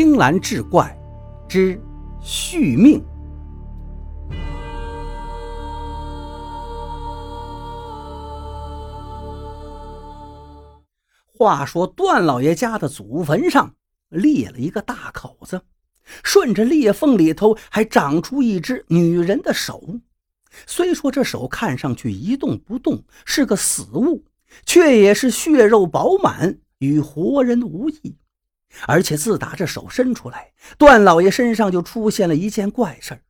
青蓝志怪之续命。话说段老爷家的祖坟上裂了一个大口子，顺着裂缝里头还长出一只女人的手。虽说这手看上去一动不动，是个死物，却也是血肉饱满，与活人无异。而且自打这手伸出来，段老爷身上就出现了一件怪事儿：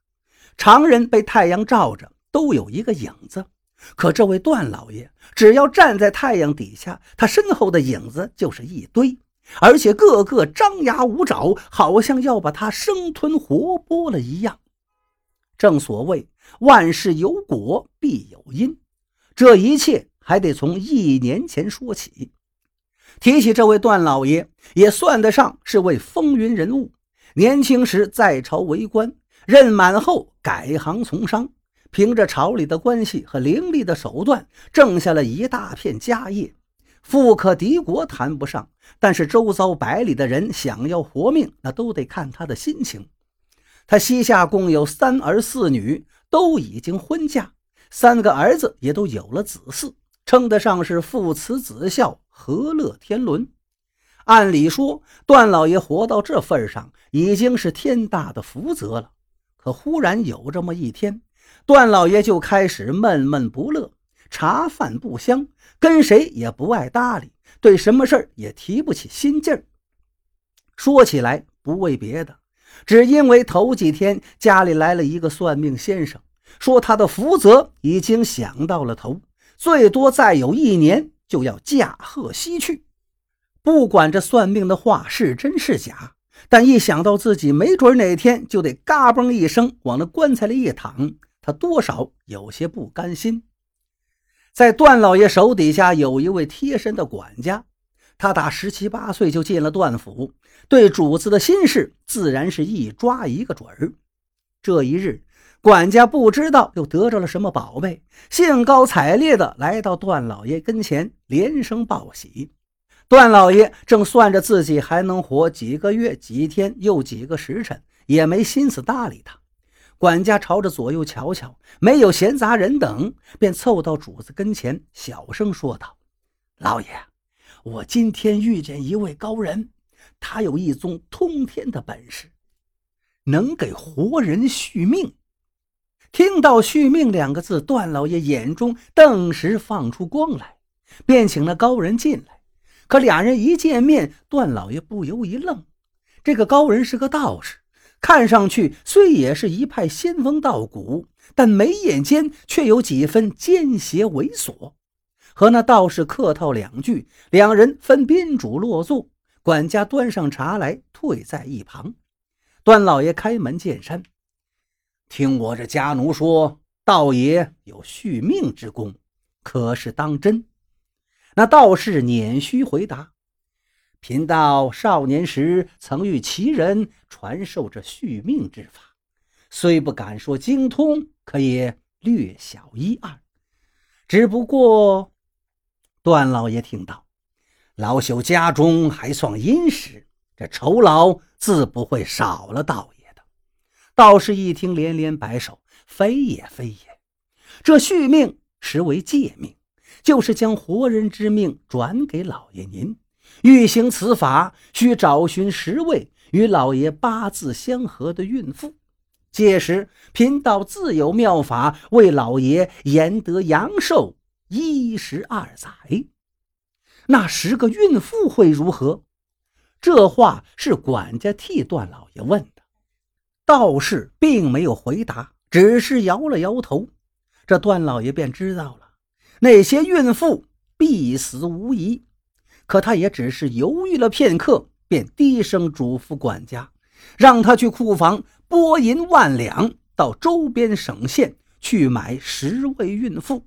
常人被太阳照着都有一个影子。可这位段老爷只要站在太阳底下，他身后的影子就是一堆，而且个个张牙舞爪，好像要把他生吞活剥了一样。正所谓万事有果必有因，这一切还得从一年前说起。提起这位段老爷，也算得上是位风云人物。年轻时在朝为官，任满后改行从商。凭着朝里的关系和凌厉的手段，挣下了一大片家业，富可敌国谈不上，但是周遭百里的人想要活命，那都得看他的心情。他膝下共有三儿四女，都已经婚嫁，三个儿子也都有了子嗣，称得上是父慈子孝，和乐天伦。按理说，段老爷活到这份上，已经是天大的福泽了。可忽然有这么一天，段老爷就开始闷闷不乐，茶饭不香，跟谁也不爱搭理，对什么事儿也提不起心劲儿。说起来不为别的，只因为头几天家里来了一个算命先生，说他的福泽已经享到了头，最多再有一年就要驾鹤西去。不管这算命的话是真是假，但一想到自己没准哪天就得嘎嘣一声往那棺材里一躺。他多少有些不甘心，在段老爷手底下有一位贴身的管家，他打十七八岁就进了段府，对主子的心事自然是一抓一个准儿。这一日，管家不知道又得着了什么宝贝，兴高采烈地来到段老爷跟前，连声报喜。段老爷正算着自己还能活几个月、几天又几个时辰，也没心思搭理他。管家朝着左右瞧瞧，没有闲杂人等，便凑到主子跟前，小声说道：“老爷，我今天遇见一位高人，他有一宗通天的本事，能给活人续命。”听到“续命”两个字，段老爷眼中顿时放出光来，便请那高人进来。可俩人一见面，段老爷不由一愣，这个高人是个道士。看上去虽也是一派仙风道骨，但眉眼间却有几分奸邪猥琐。和那道士客套两句，两人分宾主落座。管家端上茶来，退在一旁。段老爷开门见山：“听我这家奴说，道爷有续命之功，可是当真？”那道士捻须回答。贫道少年时曾遇奇人传授这续命之法，虽不敢说精通，可也略晓一二。只不过，段老爷听到，老朽家中还算殷实，这酬劳自不会少了道爷。道士一听，连连摆手：“非也，非也！这续命实为借命，就是将活人之命转给老爷您。”欲行此法，需找寻十位与老爷八字相合的孕妇，届时贫道自有妙法为老爷延得阳寿一十二载。那十个孕妇会如何？这话是管家替段老爷问的，道士并没有回答，只是摇了摇头。这段老爷便知道了，那些孕妇必死无疑。可他也只是犹豫了片刻，便低声嘱咐管家，让他去库房拨银万两，到周边省县去买十位孕妇。